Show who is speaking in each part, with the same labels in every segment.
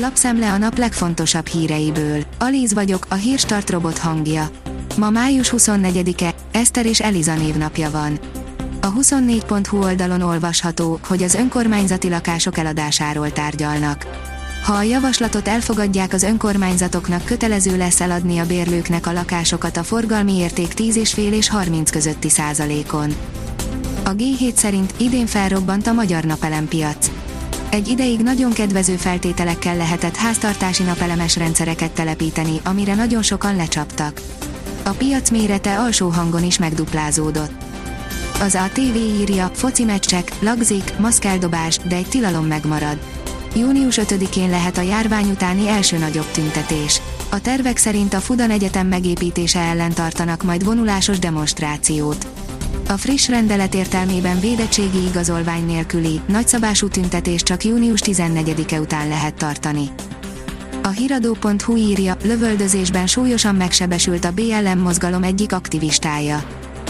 Speaker 1: Lapszemle a nap legfontosabb híreiből. Alíz vagyok, a hírstart robot hangja. Ma május 24-e, Eszter és Eliza névnapja van. A 24.hu oldalon olvasható, hogy az önkormányzati lakások eladásáról tárgyalnak. Ha a javaslatot elfogadják az önkormányzatoknak kötelező lesz eladni a bérlőknek a lakásokat a forgalmi érték 10,5 és 30 közötti százalékon. A G7 szerint idén felrobbant a magyar napelempiac. Egy ideig nagyon kedvező feltételekkel lehetett háztartási napelemes rendszereket telepíteni, amire nagyon sokan lecsaptak. A piac mérete alsó hangon is megduplázódott. Az ATV írja, foci meccsek, lagzik, maszkeldobás, de egy tilalom megmarad. Június 5-én lehet a járvány utáni első nagyobb tüntetés. A tervek szerint a Fudan Egyetem megépítése ellen tartanak majd vonulásos demonstrációt. A friss rendelet értelmében védettségi igazolvány nélküli, nagyszabású tüntetés csak június 14-e után lehet tartani. A hiradó.hu írja, lövöldözésben súlyosan megsebesült a BLM mozgalom egyik aktivistája.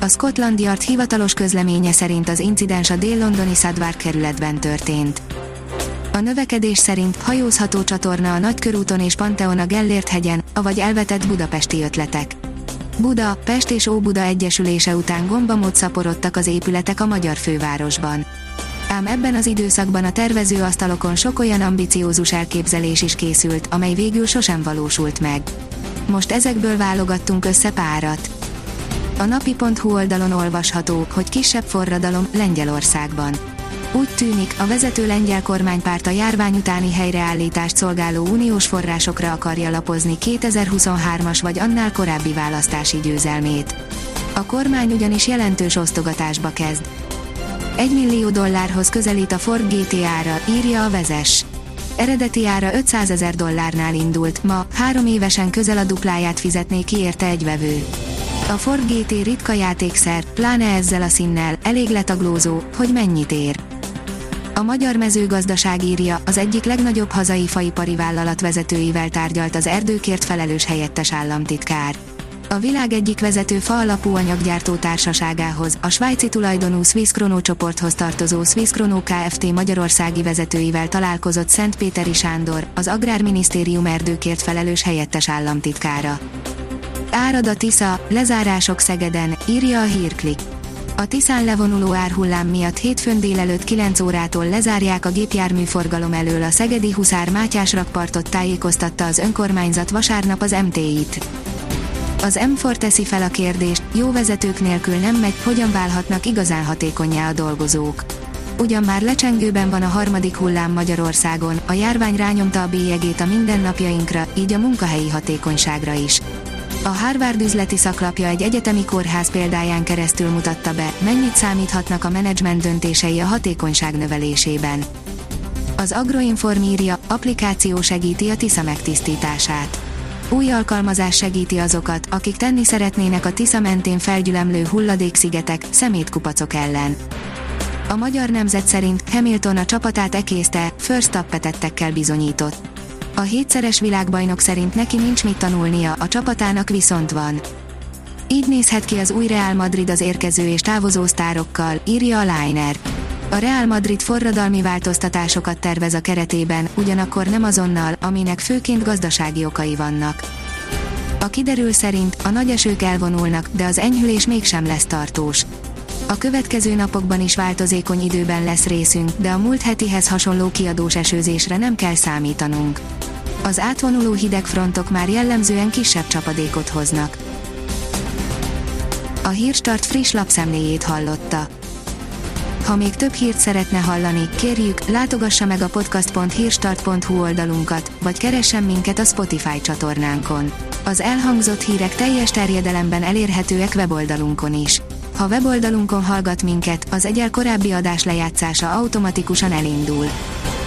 Speaker 1: A Scotland Yard hivatalos közleménye szerint az incidens a dél-londoni Sadwar kerületben történt. A növekedés szerint hajózható csatorna a Nagykörúton és Panteon a Gellért hegyen, avagy elvetett budapesti ötletek. Buda, Pest és Óbuda egyesülése után gombamód szaporodtak az épületek a magyar fővárosban. Ám ebben az időszakban a tervező asztalokon sok olyan ambiciózus elképzelés is készült, amely végül sosem valósult meg. Most ezekből válogattunk össze párat. A napi.hu oldalon olvasható, hogy kisebb forradalom Lengyelországban. Úgy tűnik, a vezető lengyel kormánypárt a járvány utáni helyreállítást szolgáló uniós forrásokra akarja lapozni 2023-as vagy annál korábbi választási győzelmét. A kormány ugyanis jelentős osztogatásba kezd. 1 millió dollárhoz közelít a Ford GT-ára, írja a vezes. Eredeti ára 500 ezer dollárnál indult, ma, három évesen közel a dupláját fizetné ki érte egy vevő. A Ford GT ritka játékszer, pláne ezzel a színnel, elég letaglózó, hogy mennyit ér. A magyar mezőgazdaság írja, az egyik legnagyobb hazai faipari vállalat vezetőivel tárgyalt az erdőkért felelős helyettes államtitkár. A világ egyik vezető fa alapú anyaggyártó társaságához, a svájci tulajdonú Swiss Chrono csoporthoz tartozó Swiss Chrono Kft. magyarországi vezetőivel találkozott Szentpéteri Sándor, az Agrárminisztérium erdőkért felelős helyettes államtitkára. Árad a Tisza, lezárások Szegeden, írja a hírklik. A Tiszán levonuló árhullám miatt hétfőn délelőtt 9 órától lezárják a gépjárműforgalom elől a Szegedi Huszár Mátyás rakpartot tájékoztatta az önkormányzat vasárnap az MT-it. Az M4 teszi fel a kérdést, jó vezetők nélkül nem megy, hogyan válhatnak igazán hatékonyá a dolgozók. Ugyan már lecsengőben van a harmadik hullám Magyarországon, a járvány rányomta a bélyegét a mindennapjainkra, így a munkahelyi hatékonyságra is. A Harvard üzleti szaklapja egy egyetemi kórház példáján keresztül mutatta be, mennyit számíthatnak a menedzsment döntései a hatékonyság növelésében. Az Agroinform írja, applikáció segíti a Tisza megtisztítását. Új alkalmazás segíti azokat, akik tenni szeretnének a Tisza mentén felgyülemlő hulladékszigetek, szemétkupacok ellen. A magyar nemzet szerint Hamilton a csapatát ekészte, first tappetettekkel bizonyított. A hétszeres világbajnok szerint neki nincs mit tanulnia, a csapatának viszont van. Így nézhet ki az új Real Madrid az érkező és távozó sztárokkal, írja a Liner. A Real Madrid forradalmi változtatásokat tervez a keretében, ugyanakkor nem azonnal, aminek főként gazdasági okai vannak. A kiderül szerint a nagy esők elvonulnak, de az enyhülés mégsem lesz tartós. A következő napokban is változékony időben lesz részünk, de a múlt hetihez hasonló kiadós esőzésre nem kell számítanunk. Az átvonuló hideg frontok már jellemzően kisebb csapadékot hoznak. A Hírstart friss lapszemléjét hallotta. Ha még több hírt szeretne hallani, kérjük, látogassa meg a podcast.hírstart.hu oldalunkat, vagy keressen minket a Spotify csatornánkon. Az elhangzott hírek teljes terjedelemben elérhetőek weboldalunkon is. Ha weboldalunkon hallgat minket, az egyel korábbi adás lejátszása automatikusan elindul.